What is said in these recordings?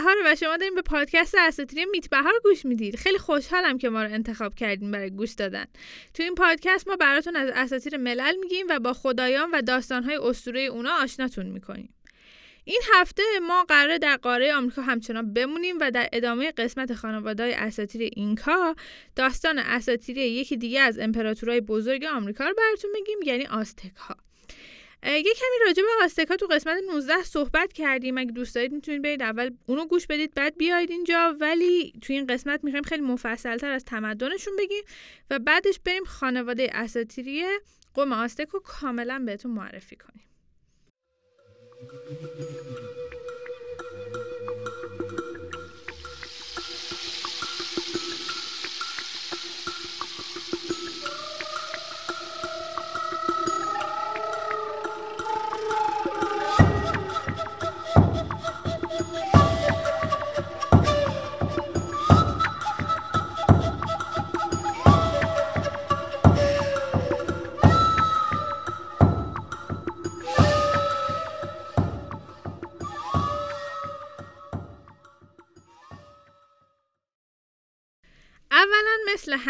بهار و شما داریم به پادکست اساطیری میت بهار گوش می‌دید. خیلی خوشحالم که ما رو انتخاب کردیم برای گوش دادن. تو این پادکست ما براتون از اساطیر ملل میگیم و با خدایان و داستانهای اسطوره اونا آشناتون می‌کنیم. این هفته ما قراره در قاره آمریکا همچنان بمونیم و در ادامه قسمت خانواده اساطیر اینکا داستان اساطیری یکی دیگه از امپراتورهای بزرگ آمریکا رو براتون میگیم یعنی آستک یه کمی راجع به آستکا تو قسمت 19 صحبت کردیم. اگه دوست دارید می‌تونید برید اول اونو گوش بدید بعد بیاید اینجا. ولی تو این قسمت می‌خوایم خیلی مفصلتر از تمدنشون بگیم و بعدش بریم خانواده اساطیری قوم آستک رو کاملا بهتون معرفی کنیم.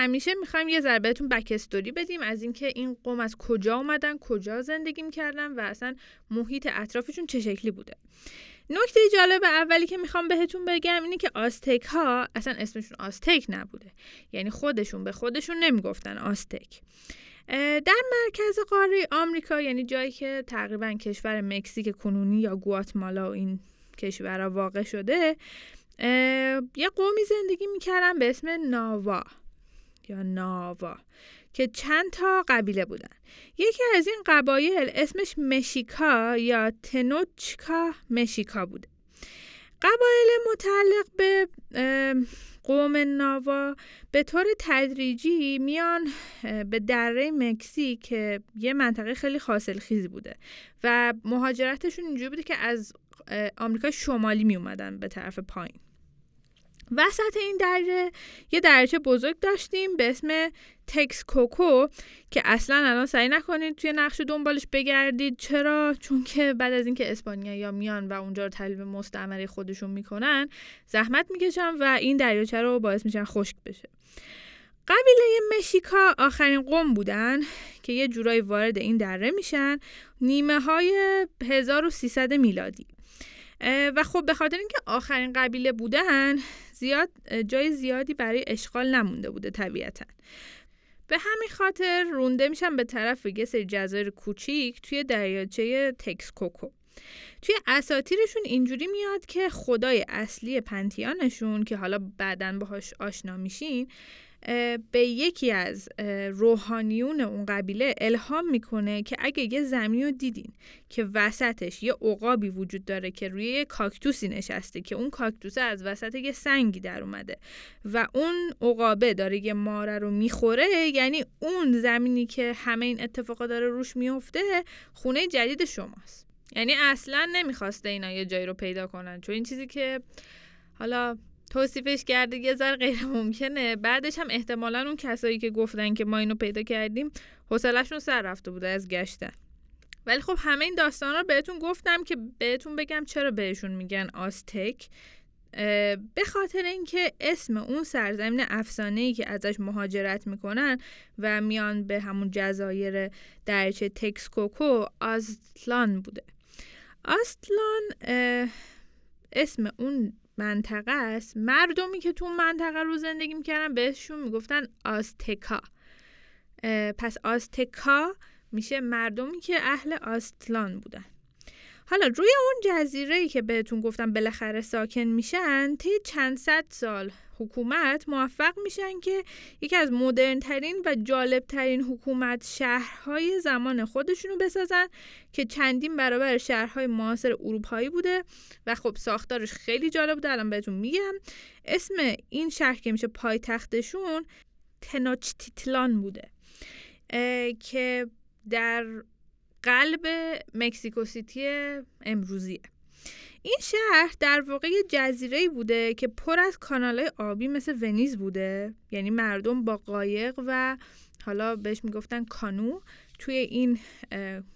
همیشه می‌خوایم یه ذره بهتون بک استوری بدیم از اینکه این قوم از کجا اومدن کجا زندگی می‌کردن و اصلا محیط اطرافشون چه شکلی بوده. نکته جالب اولی که می‌خوام بهتون بگم اینه که آستک ها اصلا اسمشون آستک نبوده. یعنی خودشون به خودشون نمی‌گفتن آستک در مرکز قاره آمریکا یعنی جایی که تقریبا کشور مکزیک کنونی یا گواتمالا و این کشورها واقع شده یه قومی زندگی می‌کردن به اسم ناوا. یا ناوا که چند تا قبیله بودن. یکی از این قبایل اسمش مشیکا یا تنوچکا مشیکا بوده. قبایل متعلق به قوم ناوا به طور تدریجی میان به دره مکزیک که یه منطقه خیلی حاصل خیزی بوده و مهاجرتشون اینجوری بوده که از آمریکا شمالی می اومدن به طرف پایین. وسط این دره یه درچه بزرگ داشتیم به اسم تکس کوکو که اصلا الان سعی نکنید توی نقش دنبالش بگردید. چرا؟ چون که بعد از اینکه اسپانیا میان و اونجا رو تحلیل مستعمره خودشون می‌کنن زحمت می‌کشن و این دریاچه رو باعث میشن خشک بشه. قبیله مشیکا آخرین قوم بودن که یه جورایی وارد این دره میشن نیمه های 1300 میلادی. و خب به خاطر اینکه آخرین قبیله بودن زیاد جای زیادی برای اشغال نمونده بوده طبیعتا. به همین خاطر رونده میشن به طرف یه سری جزایر کوچیک توی دریاچه تکسکوکو. توی اساتیرشون اینجوری میاد که خدای اصلی پنتیانشون که حالا بعدا باهاش آشنا میشین به یکی از روحانیون اون قبیله الهام می‌کنه که اگه یه زمینی رو دیدین که وسطش یه عقابی وجود داره که روی یه کاکتوسی نشسته که اون کاکتوسه از وسط یه سنگی در اومده و اون عقابه داره یه ماره رو می‌خوره یعنی اون زمینی که همه این اتفاقا داره روش میفته خونه جدید شماست. یعنی اصلا نمی‌خواسته اینا یه جایی رو پیدا کنن. چون این چیزی که حالا توصیفش کرده یه ذره غیر ممکنه. بعدش هم احتمالا اون کسایی که گفتن که ما اینو پیدا کردیم حوصلهشون سر رفته بوده از گشتن. ولی خب همه این داستان رو بهتون گفتم که بهتون بگم چرا بهشون میگن آستک به خاطر اینکه اسم اون سرزمین افسانه ای که ازش مهاجرت می‌کنن و میان به همون جزایر درچه تکسکوکو آستلان بوده. آستلان اسم اون منطقه است. مردمی که تو منطقه رو زندگی می‌کردن بهشون می‌گفتن آستکا. پس آستکا میشه مردمی که اهل آستلان بودن. حالا روی اون جزیره ای که بهتون گفتم بالاخره ساکن میشن طی چند صد سال حکومت موفق میشن که یکی از مدرن ترین و جالب ترین حکومت شهرهای زمان خودشونو بسازن که چندین برابر شهرهای معاصر اروپایی بوده و خب ساختارش خیلی جالب بوده الان بهتون میگم. اسم این شهر که میشه پایتختشون تناچتیتلان بوده که در قلب مکسیکو سیتی امروزیه. این شهر در واقع یه جزیره بوده که پر از کانالهای آبی مثل ونیز بوده. یعنی مردم با قایق و حالا بهش می‌گفتن کانو توی این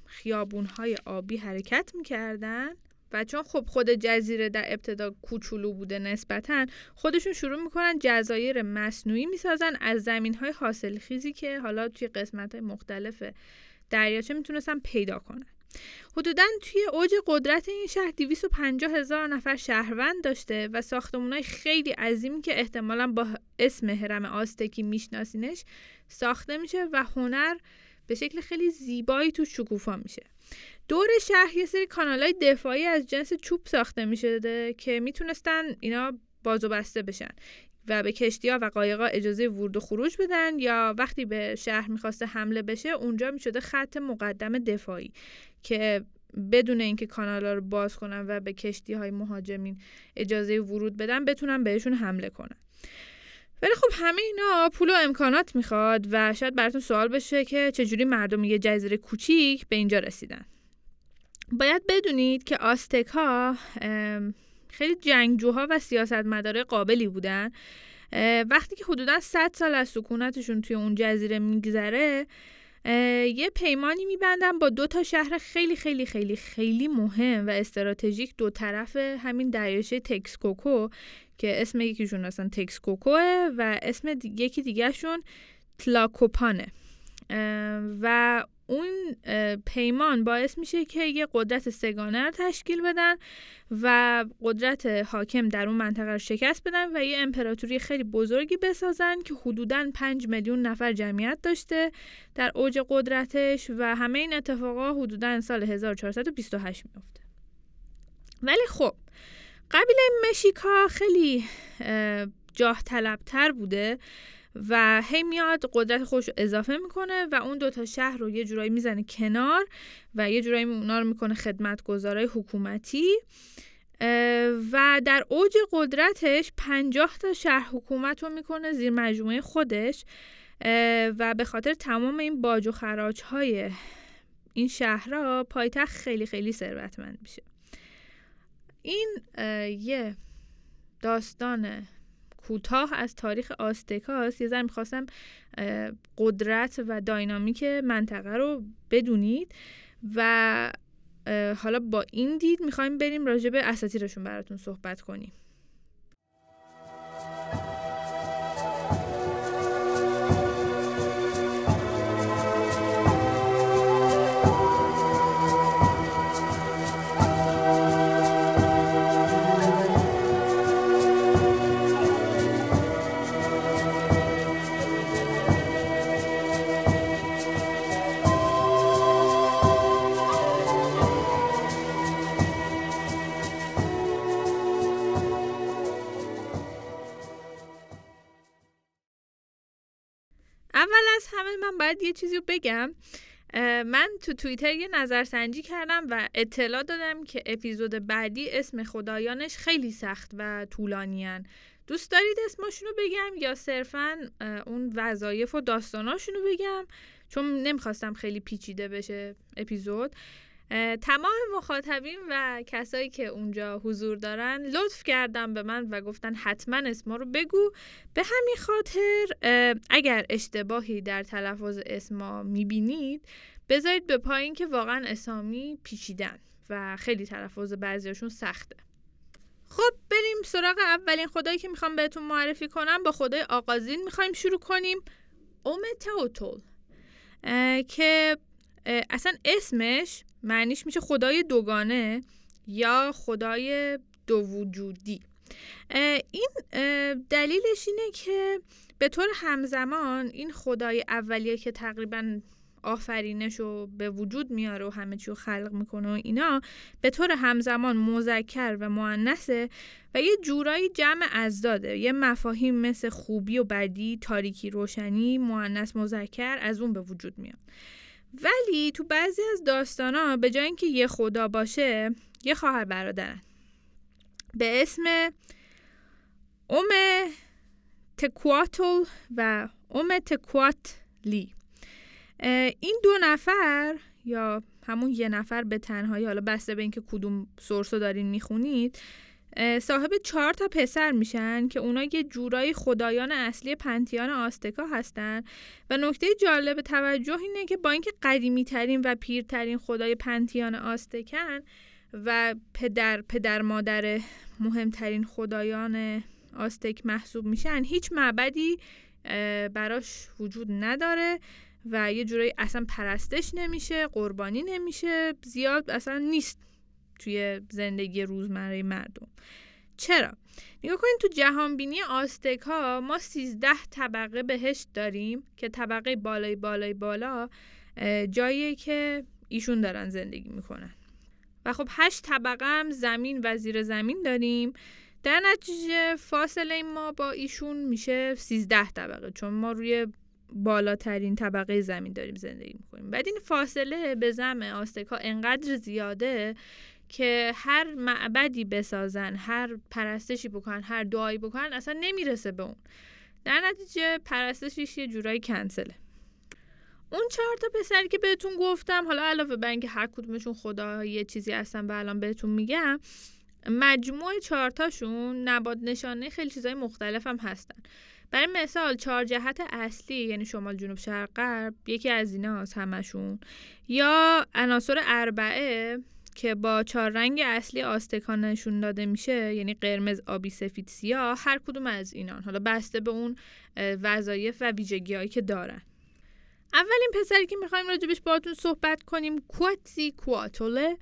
خیابونهای آبی حرکت می‌کردن و چون خب خود جزیره در ابتدا کوچولو بوده نسبتا خودشون شروع می‌کنن جزایر مصنوعی می‌سازن از زمین های حاصل خیزی که حالا توی قسمت های مختلف دریاچه می‌تونستن پیدا کنن. حدودا توی اوج قدرت این شهر 250 هزار نفر شهروند داشته و های خیلی عظیمی که احتمالا با اسم هرم آستکی میشناسینش ساخته میشه و هنر به شکل خیلی زیبایی تو شکوفا میشه. دور شهر یه سری کانالای دفاعی از جنس چوب ساخته می‌شده که می‌تونستن اینا باز و بسته بشن. و به کشتی ها و قایقا اجازه ورود و خروج بدن یا وقتی به شهر می‌خواسته حمله بشه اونجا می‌شده خط مقدم دفاعی که بدون اینکه کانالا رو باز کنن و به کشتی های مهاجمین اجازه ورود بدن بتونن بهشون حمله کنن. ولی خب همه اینا پول و امکانات می‌خواد و شاید براتون سوال بشه که چجوری مردم یه جزیره کوچیک به اینجا رسیدن. باید بدونید که آستک ها خیلی جنگجوها و سیاستمدار قابلی بودن. وقتی که حدودا 100 سال از سکونتشون توی اون جزیره میگذره یه پیمانی میبندن با دو تا شهر خیلی خیلی خیلی خیلی مهم و استراتژیک دو طرف همین دریاچه تکسکوکو که اسم یکیشون اصلا تکسکوکوه و اسم یکی دیگهشون تلاکوپانه. و اون پیمان باعث میشه که یه قدرت سگانه رو تشکیل بدن و قدرت حاکم در اون منطقه رو شکست بدن و یه امپراتوری خیلی بزرگی بسازن که حدوداً 5 میلیون نفر جمعیت داشته در اوج قدرتش و همه این اتفاقا حدوداً سال 1428 میفته ولی خب قبیله مشیکا خیلی جاه طلبتر بوده. و هی میاد قدرت خودش رو اضافه می‌کنه و اون دوتا شهر رو یه جورایی می‌زنه کنار و یه جورایی اونا رو می‌کنه خدمتگزارای حکومتی. و در اوج قدرتش پنجاه تا شهر حکومت رو می‌کنه زیر مجموعه خودش. و به خاطر تمام این باج و خراج های این شهرها پایتخت خیلی خیلی ثروتمند میشه. این یه داستان کوتاه از تاریخ آستکاس یه ذره می‌خواستم قدرت و داینامیک منطقه رو بدونید و حالا با این دید می‌خوایم بریم راجع به اساتیرشون براتون صحبت کنیم. باید یه چیزی رو بگم. من تو توییتر یه نظرسنجی کردم و اطلاع دادم که اپیزود بعدی اسم خدایانش خیلی سخت و طولانیان دوست دارید اسماشون رو بگم یا صرفا اون وظایف و داستاناشون رو بگم؟ چون نمی‌خواستم خیلی پیچیده بشه اپیزود. تمام مخاطبین و کسایی که اونجا حضور دارن لطف کردن به من و گفتن حتما اسما رو بگو. به همین خاطر اگر اشتباهی در تلفظ اسما می‌بینید بذارید به پایین که واقعا اسامی پیچیدن و خیلی تلفظ بعضیاشون سخته. خب بریم سراغ اولین خدایی که می‌خوام بهتون معرفی کنم. با خدای آغازین می‌خوایم شروع کنیم. اوم که اصلا اسمش معنیش میشه خدای دوگانه یا خدای دو وجودی. این دلیلش اینه که به طور همزمان این خدای اولیه که تقریبا آفرینش رو به وجود میاره و همه چی رو خلق می‌کنه و اینا به طور همزمان مذکر و معنسه و یه جورایی جمع ازداده. یه مفاهیم مثل خوبی و بدی تاریکی روشنی معنس مذکر از اون به وجود میاد. ولی تو بعضی از داستانا به جای اینکه یه خدا باشه یه خواهر برادرن. به اسم اوم تکواتل و اوم تکواتلی. این دو نفر یا همون یه نفر به تنهایی حالا بسته به اینکه کدوم سورسو دارین می‌خونید صاحب چهار تا پسر میشن که اونا یه جورایی خدایان اصلی پنتیان آستکا هستن. و نکته جالب توجه اینه که با اینکه قدیمی ترین و پیرترین خدای پنتیان آستکن و پدر پدر مادر مهمترین خدایان آستک محسوب میشن هیچ معبدی براش وجود نداره و یه جورایی اصلا پرستش نمیشه قربانی نمیشه زیاد اصلا نیست. توی زندگی روزمره مردم. چرا؟ نگاه کنید تو جهانبینی آستک ها ما 13 طبقه بهشت داریم که طبقه بالای بالای بالا جاییه که ایشون دارن زندگی می‌کنن. و خب هشت طبقه هم زمین و زیر زمین داریم. در نتیجه فاصله ما با ایشون میشه 13 طبقه چون ما روی بالاترین طبقه زمین داریم زندگی می‌کنیم. بعد این فاصله به زم آستکا انقدر زیاده که هر معبدی بسازن هر پرستشی بکنن هر دعایی بکنن اصلا نمی‌رسه به اون. در نتیجه پرستشش یه جورایی کنسله. اون چهار تا پسری که بهتون گفتم حالا علاوه بر اینکه هر کدومشون خدا یه چیزی هستن و الان بهتون میگم مجموع چهارتاشون نباد نشانه خیلی چیزای مختلف هم هستن. برای مثال چهار جهت اصلی یعنی شمال جنوب شرق غرب یکی از ایناست همشون. یا عناصر اربعه که با چهار رنگ اصلی آستکان نشون داده میشه یعنی قرمز آبی سفید سیاه هر کدوم از اینان. حالا بسته به اون وظایف و ویژگی هایی که دارن. اولین پسری که می‌خوایم راجبش باهاتون صحبت کنیم کواتسی کواتوله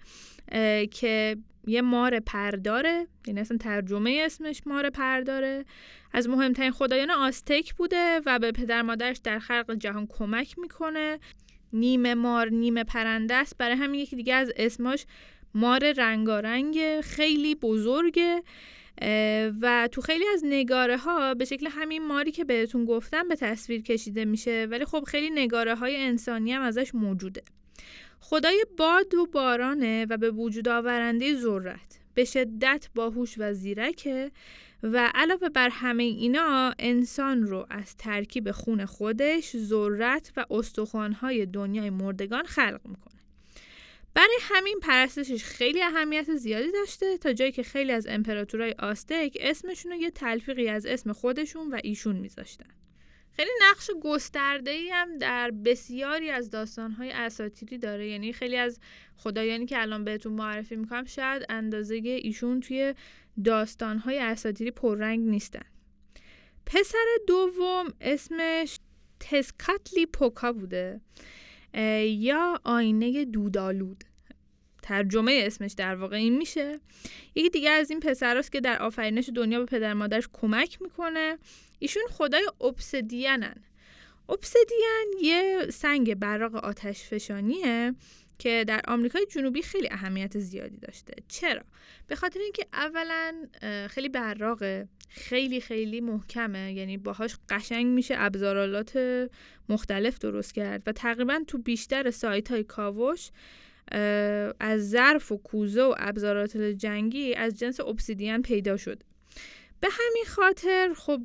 که یه مار پرداره. یعنی اصلا ترجمه اسمش مار پرداره. از مهمترین خدایان آستک بوده و به پدر مادرش در خلق جهان کمک می‌کنه. نیمه مار نیمه پرنده است. برای همین یکی دیگه از اسماش مار رنگارنگ خیلی بزرگه و تو خیلی از نگاره ها به شکل همین ماری که بهتون گفتم به تصویر کشیده میشه. ولی خب خیلی نگاره های انسانی هم ازش موجوده. خدای باد و بارانه و به وجود آورنده ذرت. به شدت باهوش و زیرکه. و علاوه بر همه اینا انسان رو از ترکیب خون خودش ذرت و استخوانهای دنیای مردگان خلق می‌کنه. برای همین پرستشش خیلی اهمیت زیادی داشته تا جایی که خیلی از امپراتورای آستک اسمشون رو یه تلفیقی از اسم خودشون و ایشون میذاشتن. خیلی نقش گسترده ای هم در بسیاری از داستانهای اساتیری داره. یعنی خیلی از خدایانی که الان بهتون معرفی می‌کنم شاید اندازه ایشون توی داستانهای اساتیری پررنگ نیستن. پسر دوم اسمش تسکاتلی پوکا بوده یا آینه دودالود ترجمه اسمش در واقع این میشه. یکی دیگه از این پسراست که در آفرینش دنیا به پدر مادرش کمک می‌کنه. ایشون خدای obsidianن obsidian یه سنگ براق آتش فشانیه که در آمریکای جنوبی خیلی اهمیت زیادی داشته. چرا؟ به خاطر اینکه اولا خیلی براقه خیلی خیلی محکمه یعنی باهاش قشنگ میشه ابزارالات مختلف درست کرد و تقریبا تو بیشتر سایت های کاوش از ظرف و کوزه و ابزارات جنگی از جنس obsidian پیدا شد به همین خاطر خب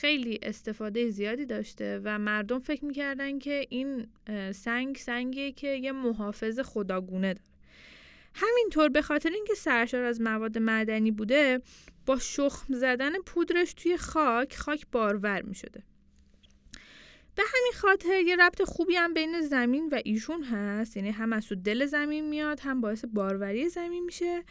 خیلی استفاده زیادی داشته و مردم فکر می‌کردن که این سنگ سنگیه که یه محافظ خداگونه داره همینطور به خاطر اینکه سرشار از مواد معدنی بوده با شخم زدن پودرش توی خاک خاک بارور می شده. به همین خاطر یه ربط خوبی هم بین زمین و ایشون هست یعنی هم از دل زمین میاد هم باعث باروری زمین میشه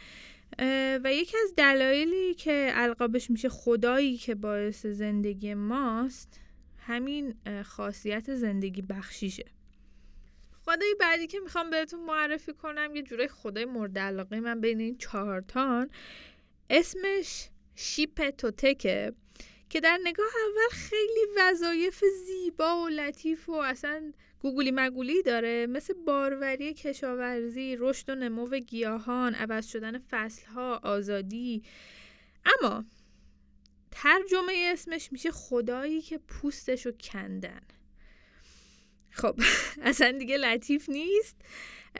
و یکی از دلایلی که القابش میشه خدایی که باعث زندگی ماست همین خاصیت زندگی بخشیشه. خدای بعدی که می‌خوام بهتون معرفی کنم یه جورای خدای مورد علاقه من بین این چهارتان اسمش شیپ توتکه که در نگاه اول خیلی وظایف زیبا و لطیف و اصلا گوگلی مگولی داره مثل باروری کشاورزی رشد و نمو گیاهان عوض شدن فصلها آزادی. اما ترجمه اسمش میشه خدایی که پوستشو کندن. خب اصلا دیگه لطیف نیست.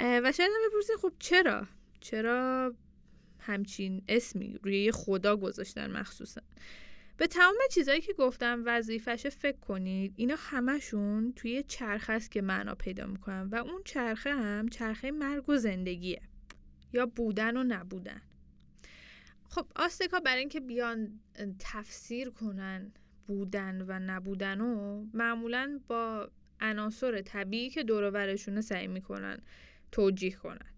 و شاید هم بپرسید خب چرا؟ چرا همچین اسمی روی خدا گذاشتن مخصوصا؟ به تمام چیزایی که گفتم وظیفش فکر کنید اینا همشون توی چرخه است که معنا پیدا می‌کنن و اون چرخه هم چرخه مرگ و زندگیه یا بودن و نبودن. خب آستکا برای اینکه بیان تفسیر کنن بودن و نبودن و معمولا با عناصر طبیعی که دور سعی می‌کنن توجیه کنن.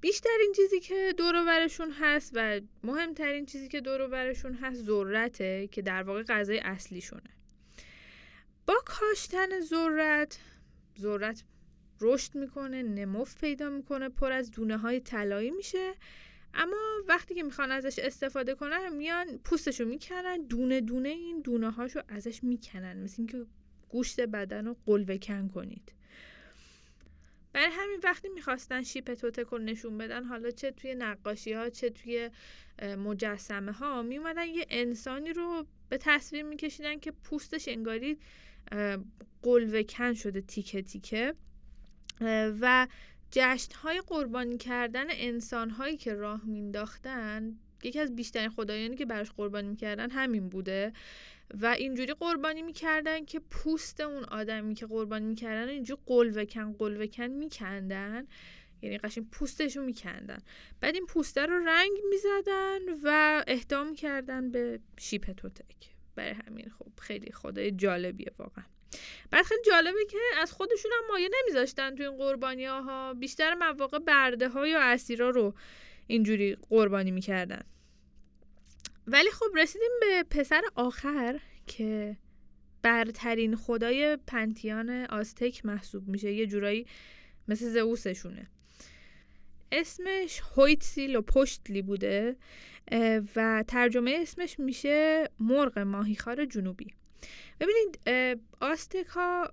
بیشترین چیزی که دور برشون هست و مهمترین چیزی که دور برشون هست ذرته که در واقع غذای اصلیشونه. با کاشتن ذرت ذرت رشد می‌کنه نموف پیدا می‌کنه پر از دونه های طلایی میشه. اما وقتی که می‌خوان ازش استفاده کنن میان پوستشو می‌کنن دونه دونه این دونه هاشو ازش می‌کنن. مثل اینکه گوشت بدن رو قلوه کن کنید. برای همین وقتی می‌خواستن شیپ توتک رو نشون بدن حالا چه توی نقاشی ها چه توی مجسمه ها میومدن یه انسانی رو به تصویر میکشیدن که پوستش انگاری قلوه کن شده تیکه تیکه. و جشن های قربانی کردن انسان هایی که راه مینداختن یکی از بیشترین خدایانی که براش قربانی می‌کردن همین بوده و اینجوری قربانی می‌کردن که پوست اون آدمی که قربانی می‌کردن اینجوری قلوکن قلوکن میکندن. یعنی قشنگ پوستشو میکندن. بعد این پوسته رو رنگ می‌زدن و اهدا می‌کردن به شیپ توتک. برای همین خب خیلی خدای جالبیه واقعا. بعد خیلی جالبه که از خودشون هم مایه نمیذاشتن تو این قربانی ها بیشتر مواقع برده ها یا اسیرا رو اینجوری قربانی می‌کردن. ولی خب رسیدیم به پسر آخر که برترین خدای پنتیان آستک محسوب میشه. یه جورایی مثل زئوسشونه. اسمش هویتسیل و پشتلی بوده و ترجمه اسمش میشه مرغ ماهیخوار جنوبی. ببینید آستک ها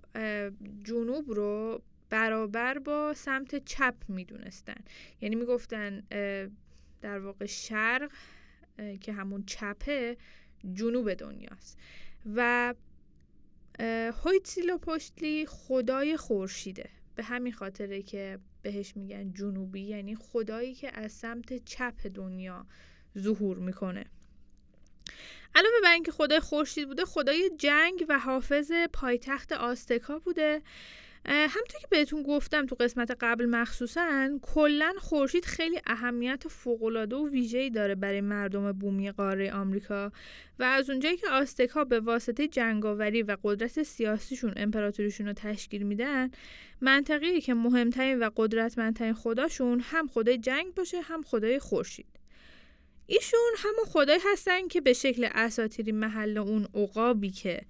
جنوب رو برابر با سمت چپ می‌دونستن. یعنی می‌گفتن در واقع شرق که همون چپه جنوب دنیاست. و هویتسیلو پشتلی خدای خورشیده. به همین خاطره که بهش میگن جنوبی یعنی خدایی که از سمت چپ دنیا ظهور می‌کنه. علاوه بر اینکه خدای خورشید بوده خدای جنگ و حافظ پایتخت آستکا بوده. همطور که بهتون گفتم تو قسمت قبل مخصوصا کلا خورشید خیلی اهمیت فوقالعاده و ویژه‌ای داره برای مردم بومی قاره آمریکا و از اونجایی که آستکا به واسطه جنگاوری و قدرت سیاسیشون امپراتوریشون رو تشکیل میدن منطقیه که مهمترین و قدرتمندترین خداشون هم خدای جنگ باشه هم خدای خورشید. ایشون همون خدایی هستن که به شکل اساتیری محل اون عقابی که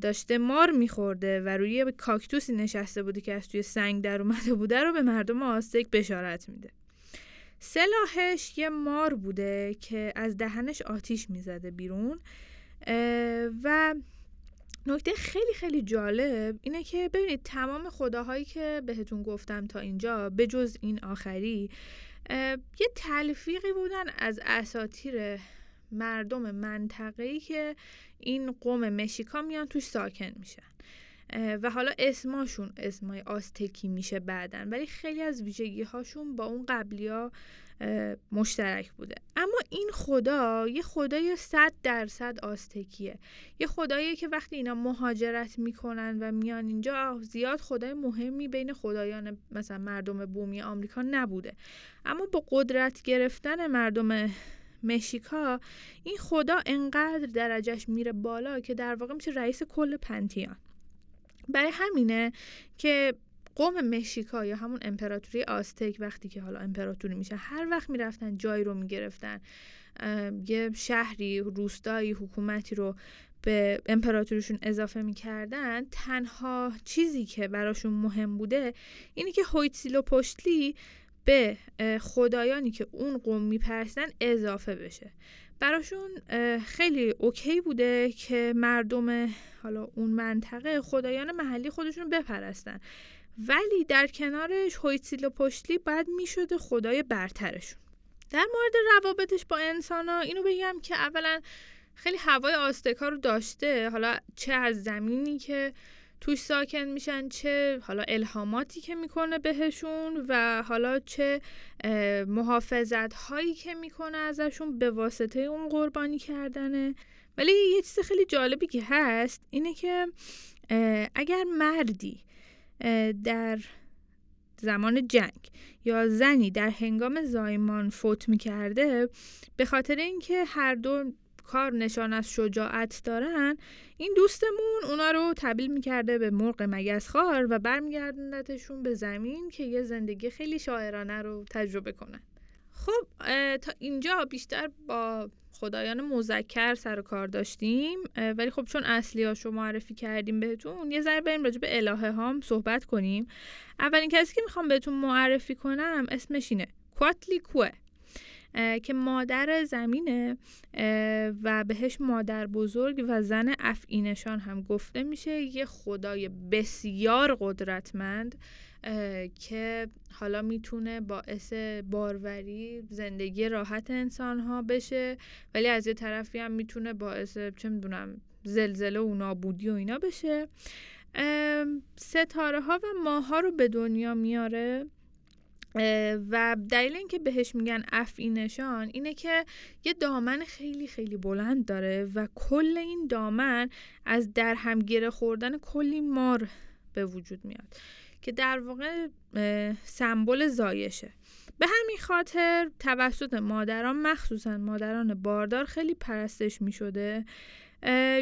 داشته مار میخورده و روی کاکتوسی نشسته بوده که از توی سنگ در اومده بوده رو به مردم آستک بشارت میده. سلاحش یه مار بوده که از دهنش آتیش می‌زده بیرون و نکته خیلی خیلی جالب اینه که ببینید تمام خداهایی که بهتون گفتم تا اینجا به جز این آخری یه تلفیقی بودن از اساتیر مردم منطقه‌ای که این قوم مشیکا میان توش ساکن میشن. و حالا اسماشون اسمای آستکی میشه بعدن ولی خیلی از ویژگی هاشون با اون قبلی ها مشترک بوده. اما این خدا یه خدای صد درصد آستکیه یه خداییه که وقتی اینا مهاجرت می‌کنن و میان اینجا زیاد خدای مهمی بین خدایان مثلا مردم بومی آمریکا نبوده. اما با قدرت گرفتن مردم مشیکا این خدا انقدر درجهش میره بالا که در واقع میشه رئیس کل پنتیان. برای همینه که قوم مشیکا یا همون امپراتوری آستک وقتی که حالا امپراتوری میشه هر وقت می‌رفتن جایی رو می‌گرفتن. یه شهری روستایی حکومتی رو به امپراتوریشون اضافه می‌کردن. تنها چیزی که براشون مهم بوده اینی که هویتسیلو پشتلی به خدایانی که اون قوم میپرستن اضافه بشه. براشون خیلی اوکی بوده که مردم حالا اون منطقه خدایان محلی خودشون بپرستن. ولی در کنارش هویتسیل پشتلی باید می‌شده خدای برترشون. در مورد روابطش با انسان ها اینو بگم که اولا خیلی هوای آستکا رو داشته. حالا چه از زمینی که توش ساکن میشن چه حالا الهاماتی که می‌کنه بهشون و حالا چه محافظت هایی که می‌کنه ازشون به واسطه اون قربانی کردنه. ولی یه چیز خیلی جالبی که هست اینه که اگر مردی در زمان جنگ یا زنی در هنگام زایمان فوت می‌کرده به خاطر اینکه هر دو کار نشان از شجاعت دارن این دوستمون اونا رو تبدیل می‌کرده به مرغ مگسخوار و برمیگردندتشون به زمین که یه زندگی خیلی شاعرانه رو تجربه کنن. خب تا اینجا بیشتر با خدایان مذکر سر و کار داشتیم ولی خب چون اصلی رو معرفی کردیم بهتون یه ذره بریم راجع به الهه هام صحبت کنیم. اولین کسی که می‌خوام بهتون معرفی کنم اسمش اینه کواتلی کوه که مادر زمینه و بهش مادر بزرگ و زن افعینشان هم گفته میشه. یه خدای بسیار قدرتمند که حالا می‌تونه باعث باروری زندگی راحت انسان ها بشه. ولی از یه طرفی هم می‌تونه باعث چه می‌دونم زلزله و نابودی و اینا بشه. ستاره ها و ماه ها رو به دنیا میاره. و دلیل اینکه بهش میگن افعینشان اینه که یه دامن خیلی خیلی بلند داره و کل این دامن از در هم گره خوردن کلی مار به وجود میاد که در واقع سمبل زایشه. به همین خاطر توسط مادران مخصوصا مادران باردار خیلی پرستش می شده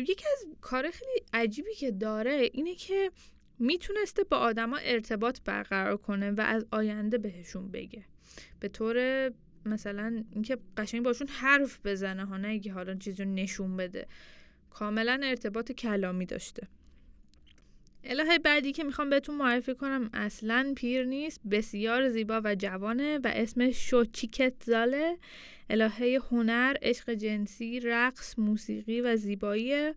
یکی از کار خیلی عجیبی که داره اینه که می‌تونسته با آدما ارتباط برقرار کنه و از آینده بهشون بگه. به طور مثلا اینکه قشنگ باشون حرف بزنه ها نه حالا چیزی نشون بده. کاملا ارتباط کلامی داشته. الهه بعدی که می‌خوام بهتون معرفی کنم اصلا پیر نیست بسیار زیبا و جوانه و اسمش شوچیکت زاله الهه هنر، عشق جنسی، رقص، موسیقی و زیبایی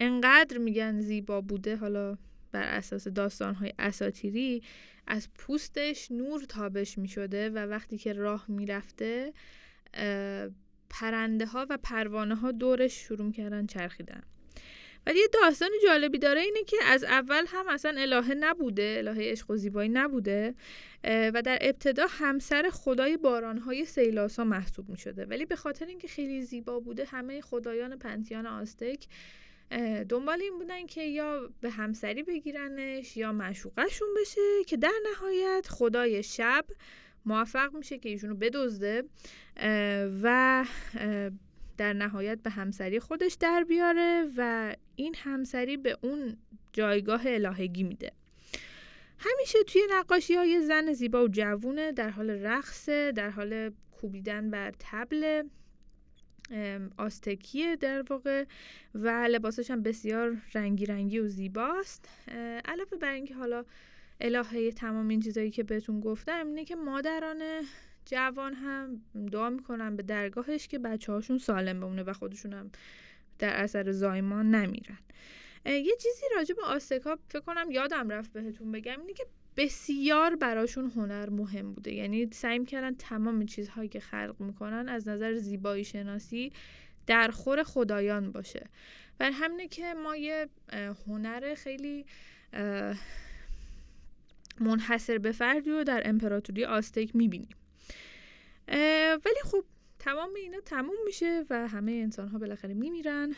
انقدر میگن زیبا بوده حالا بر اساس داستانهای اساتیری از پوستش نور تابش می‌شده و وقتی که راه می‌رفته پرنده ها و پروانه ها دورش شروع کردن چرخیدن. ولی یه داستان جالبی داره اینه که از اول هم اصلا الهه نبوده الهه عشق و زیبایی نبوده و در ابتدا همسر خدای بارانهای سیلاسا محسوب می شده ولی به خاطر اینکه خیلی زیبا بوده همه خدایان پنتیان آستک دنبال این بودن که یا به همسری بگیرنش یا مشوقشون بشه که در نهایت خدای شب موفق میشه که ایشونو بدزده و در نهایت به همسری خودش در بیاره و این همسری به اون جایگاه الهگی میده. همیشه توی نقاشی های زن زیبا و جوونه در حال رقصه در حال کوبیدن بر تبل آستکیه در واقع و لباسش هم بسیار رنگی رنگی و زیباست. علاوه بر اینکه حالا الهه تمام این چیزایی که بهتون گفتم اینه که مادران جوان هم دعا می‌کنن به درگاهش که بچه هاشون سالم بمونه و خودشون هم در اثر زایمان نمیرن. یه چیزی راجع به آستکا فکر کنم یادم رفت بهتون بگم اینه که بسیار براشون هنر مهم بوده. یعنی سعی کردن تمام چیزهایی که خلق می‌کنن از نظر زیبایی شناسی در خور خدایان باشه. و همینه که ما یه هنر خیلی منحصر به فردی رو در امپراتوری آستک می‌بینیم. ولی خب تمام اینا تموم میشه و همه انسان ها بالاخره میمیرن.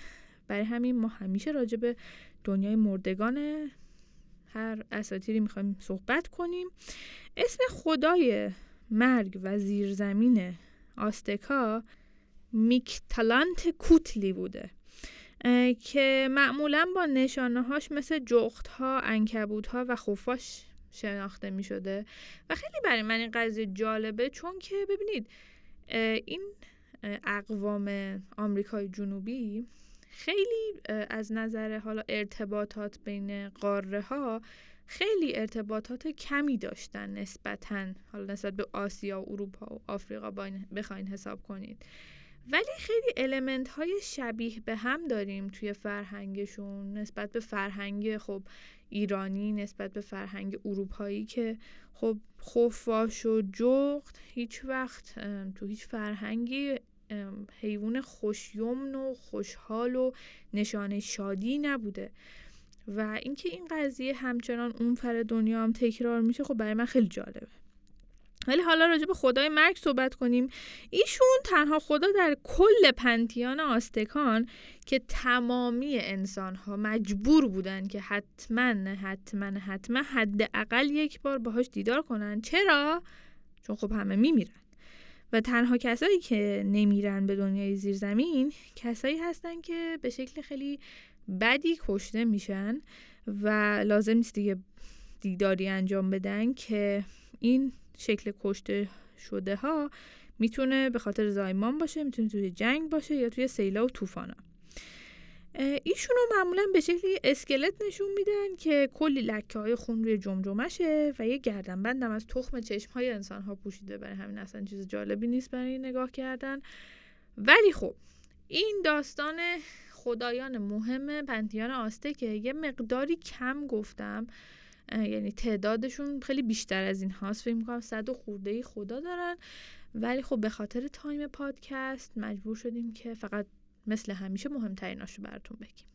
برای همین ما همیشه راجع به دنیای مردگان هر اساتیری می‌خوایم صحبت کنیم. اسم خدای مرگ و زیرزمین آستکا میکتالانت کوتلی بوده که معمولا با نشانه هاش مثل جخت ها انکبوت ها و خفاش شناخته می شده و خیلی برای من این قضیه جالبه چون که ببینید این اقوام آمریکای جنوبی خیلی از نظر حالا ارتباطات بین قاره ها خیلی ارتباطات کمی داشتن نسبتا حالا نسبت به آسیا و اروپا و آفریقا بخواین حساب کنید. ولی خیلی المنت های شبیه به هم داریم توی فرهنگشون نسبت به فرهنگ خب ایرانی نسبت به فرهنگ اروپایی که خب خفاش و جغد هیچ وقت تو هیچ فرهنگی حیوان خوشیمن و خوشحال و نشانه شادی نبوده. و اینکه این قضیه همچنان اون فر دنیا هم تکرار میشه خب برای من خیلی جالبه. ولی حالا راجع به خدای مرگ صحبت کنیم. ایشون تنها خدا در کل پنتیان آستکان که تمامی انسان ها مجبور بودن که حتما حتما حتما حداقل یک بار باهاش دیدار کنن. چرا؟ چون خب همه میمیرن. و تنها کسایی که نمیرن به دنیای زیرزمین کسایی هستن که به شکل خیلی بدی کشته میشن و لازم نیست دیگه دیداری انجام بدن که این شکل کشته شده ها می‌تونه به خاطر زایمان باشه می‌تونه توی جنگ باشه یا توی سیلا و طوفانا. ایشون رو معمولا به شکلی اسکلت نشون میدن که کلی لکه های خون روی جمجمشه و یه گردنبند هم از تخم چشم های انسان ها پوشیده برای همین اصلا چیز جالبی نیست برای نگاه کردن. ولی خب این داستان خدایان مهم پنتیان آستکه. یه مقداری کم گفتم. یعنی تعدادشون خیلی بیشتر از این هاست. فکر می‌کنم صد و خورده خدا دارن. ولی خب به خاطر تایم پادکست مجبور شدیم که فقط مثل همیشه مهمتریناشو براتون بگیم.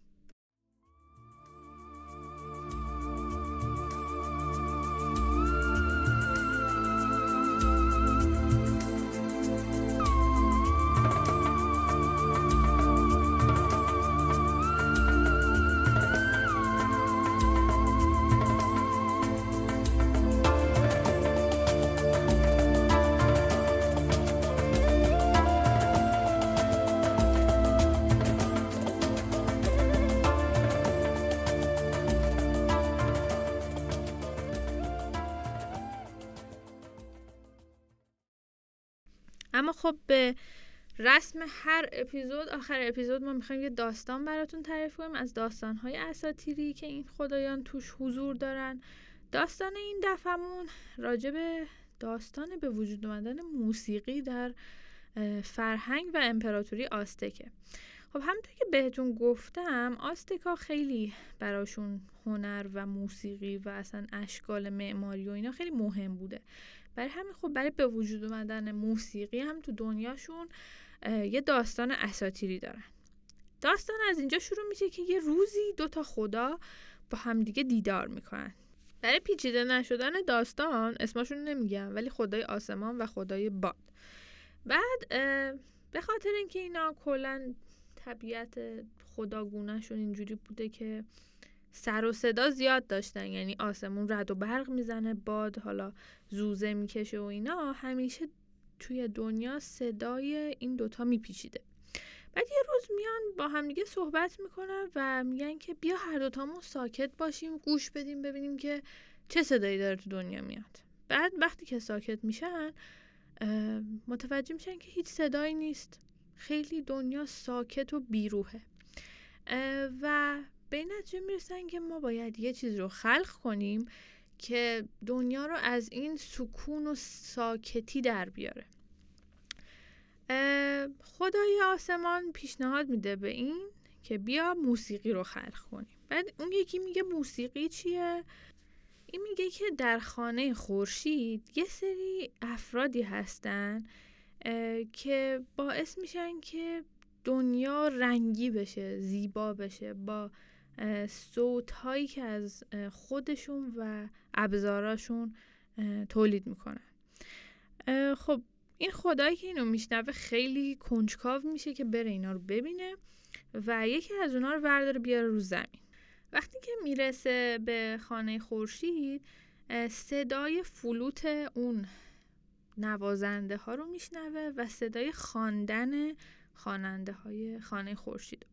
خب به رسم هر اپیزود آخر اپیزود ما می‌خوایم یه داستان براتون تعریف کنیم از داستانهای اساتیری که این خدایان توش حضور دارن. داستان این دفعمون راجع به داستان به وجود اومدن موسیقی در فرهنگ و امپراتوری آستکه. خب همونطور که بهتون گفتم آستکا خیلی براشون هنر و موسیقی و اصلا اشکال معماری و اینا خیلی مهم بوده. برای همین خب برای به وجود اومدن موسیقی هم تو دنیاشون یه داستان اساتیری دارن. داستان از اینجا شروع میشه که یه روزی دو تا خدا با همدیگه دیدار می‌کنن. برای پیچیده نشدن داستان اسمشون نمیگم ولی خدای آسمان و خدای باد. بعد به خاطر اینکه اینا کلا طبیعت خداگونهشون اینجوری بوده که سر و صدا زیاد داشتن. یعنی آسمون رد و برق می‌زنه باد حالا زوزه می‌کشه و اینا. همیشه توی دنیا صدای این دوتا میپیچیده. بعد یه روز میان با همدیگه صحبت می‌کنن و میگن که بیا هر دوتامون ساکت باشیم گوش بدیم ببینیم که چه صدایی داره تو دنیا میاد. بعد وقتی که ساکت میشن متوجه میشن که هیچ صدایی نیست. خیلی دنیا ساکت و بیروهه. و به نتیجه می‌رسن که ما باید یه چیز رو خلق کنیم که دنیا رو از این سکون و ساکتی در بیاره. خدای آسمان پیشنهاد میده به این که بیا موسیقی رو خلق کنیم. بعد اون یکی میگه موسیقی چیه؟ این میگه که در خانه خورشید یه سری افرادی هستن که باعث میشن که دنیا رنگی بشه زیبا بشه با صوت هایی که از خودشون و ابزاراشون تولید می‌کنن. خب این خدایی که اینو میشنوه خیلی کنجکاو میشه که بره اینا رو ببینه و یکی از اونا رو ورداره بیاره رو زمین. وقتی که می‌رسه به خانه خورشید صدای فلوت اون نوازنده ها رو میشنوه و صدای خواندن خواننده های خانه خورشید.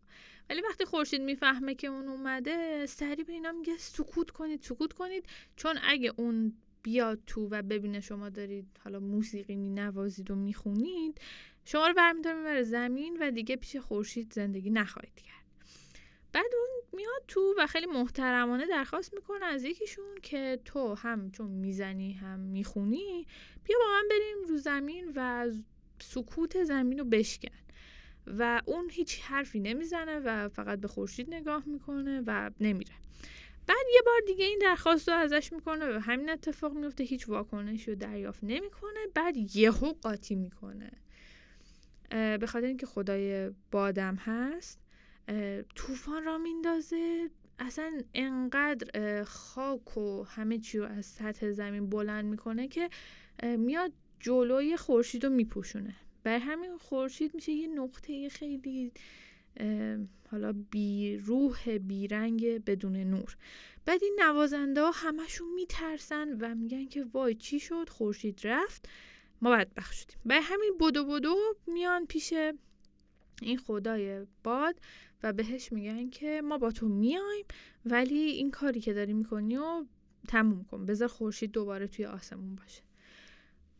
ولی وقتی خورشید می‌فهمه که اون اومده سری به اینا میگه سکوت کنید سکوت کنید. چون اگه اون بیاد تو و ببینه شما دارید حالا موسیقی می نوازید و می‌خونید شما رو برمیداره می‌بره زمین و دیگه پیش خورشید زندگی نخواهید کرد. بعد اون میاد تو و خیلی محترمانه درخواست می‌کنه از یکیشون که تو هم چون می‌زنی هم می‌خونی بیا با من بریم رو زمین و سکوت زمین رو بشکن. و اون هیچ حرفی نمی‌زنه و فقط به خورشید نگاه می‌کنه و نمیره. بعد یه بار دیگه این درخواست رو ازش می‌کنه و همین اتفاق میفته هیچ واکنشی رو دریافت نمی‌کنه. بعد یهو قاطی می‌کنه. به خاطر اینکه خدای بادم هست طوفان را میندازه. اصلا انقدر خاک و همه چی رو از سطح زمین بلند می‌کنه که میاد جلوی خورشید رو میپوشونه. بر همین خورشید میشه یه نقطه خیلی حالا بی روح بی رنگ بدون نور. بعد این نوازنده ها همشون میترسن و میگن که وای چی شد؟ خورشید رفت. ما بدبخت شدیم. به همین بدو بدو میان پیش این خدای باد و بهش میگن که ما با تو میایم ولی این کاری که داری می‌کنی و تموم کن. بذار خورشید دوباره توی آسمون باشه.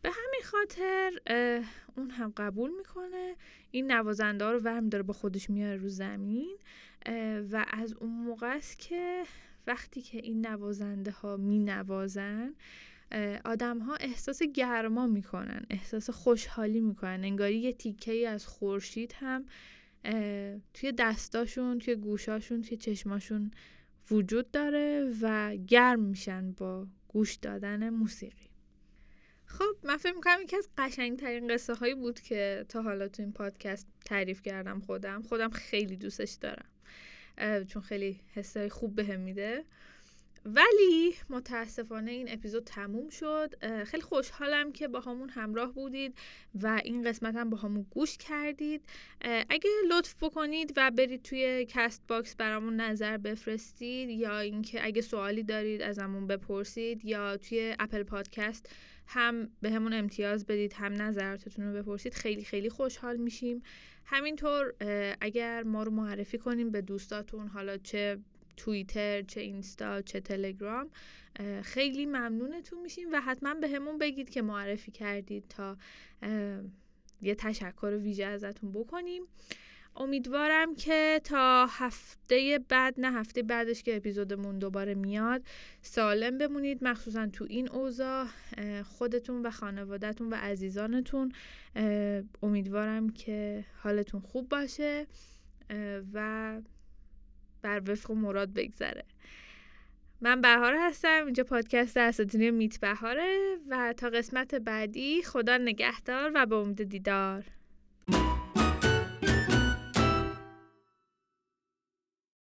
به همین خاطر اون هم قبول می‌کنه. این نوازنده ها رو ورم داره با خودش میاره رو زمین و از اون موقع است که وقتی که این نوازنده ها می نوازن آدم ها احساس گرما می‌کنن احساس خوشحالی می‌کنن. انگاری یه تیکه ای از خورشید هم توی دستاشون توی گوشاشون توی چشماشون وجود داره و گرم میشن با گوش دادن موسیقی. خب من فکر می‌کنم یکی از قشنگترین قصه هایی بود که تا حالا تو این پادکست تعریف کردم خودم. خودم خیلی دوستش دارم. چون خیلی حسای خوب بهم میده. ولی متاسفانه این اپیزود تموم شد. خیلی خوشحالم که با همون همراه بودید و این قسمت هم با همون گوش کردید. اگه لطف بکنید و برید توی Castbox برامون نظر بفرستید یا اینکه اگه سوالی دارید ازمون بپرسید یا توی Apple Podcast هم بهمون امتیاز بدید هم نظراتتون رو بپرسید خیلی خیلی خوشحال میشیم. همینطور اگر ما رو معرفی کنید به دوستاتون حالا چه توییتر چه اینستا چه تلگرام خیلی ممنونتون میشیم و حتما بهمون بگید که معرفی کردید تا یه تشکر ویژه ازتون بکنیم. امیدوارم که تا هفته بعد نه هفته بعدش که اپیزودمون دوباره میاد سالم بمونید مخصوصا تو این اوضاع خودتون و خانوادهتون و عزیزانتون. امیدوارم که حالتون خوب باشه و بر وفق مراد بگذره. من بهار هستم اینجا پادکست اساتینی میت بهاره و تا قسمت بعدی خدا نگهدار و به امید دیدار.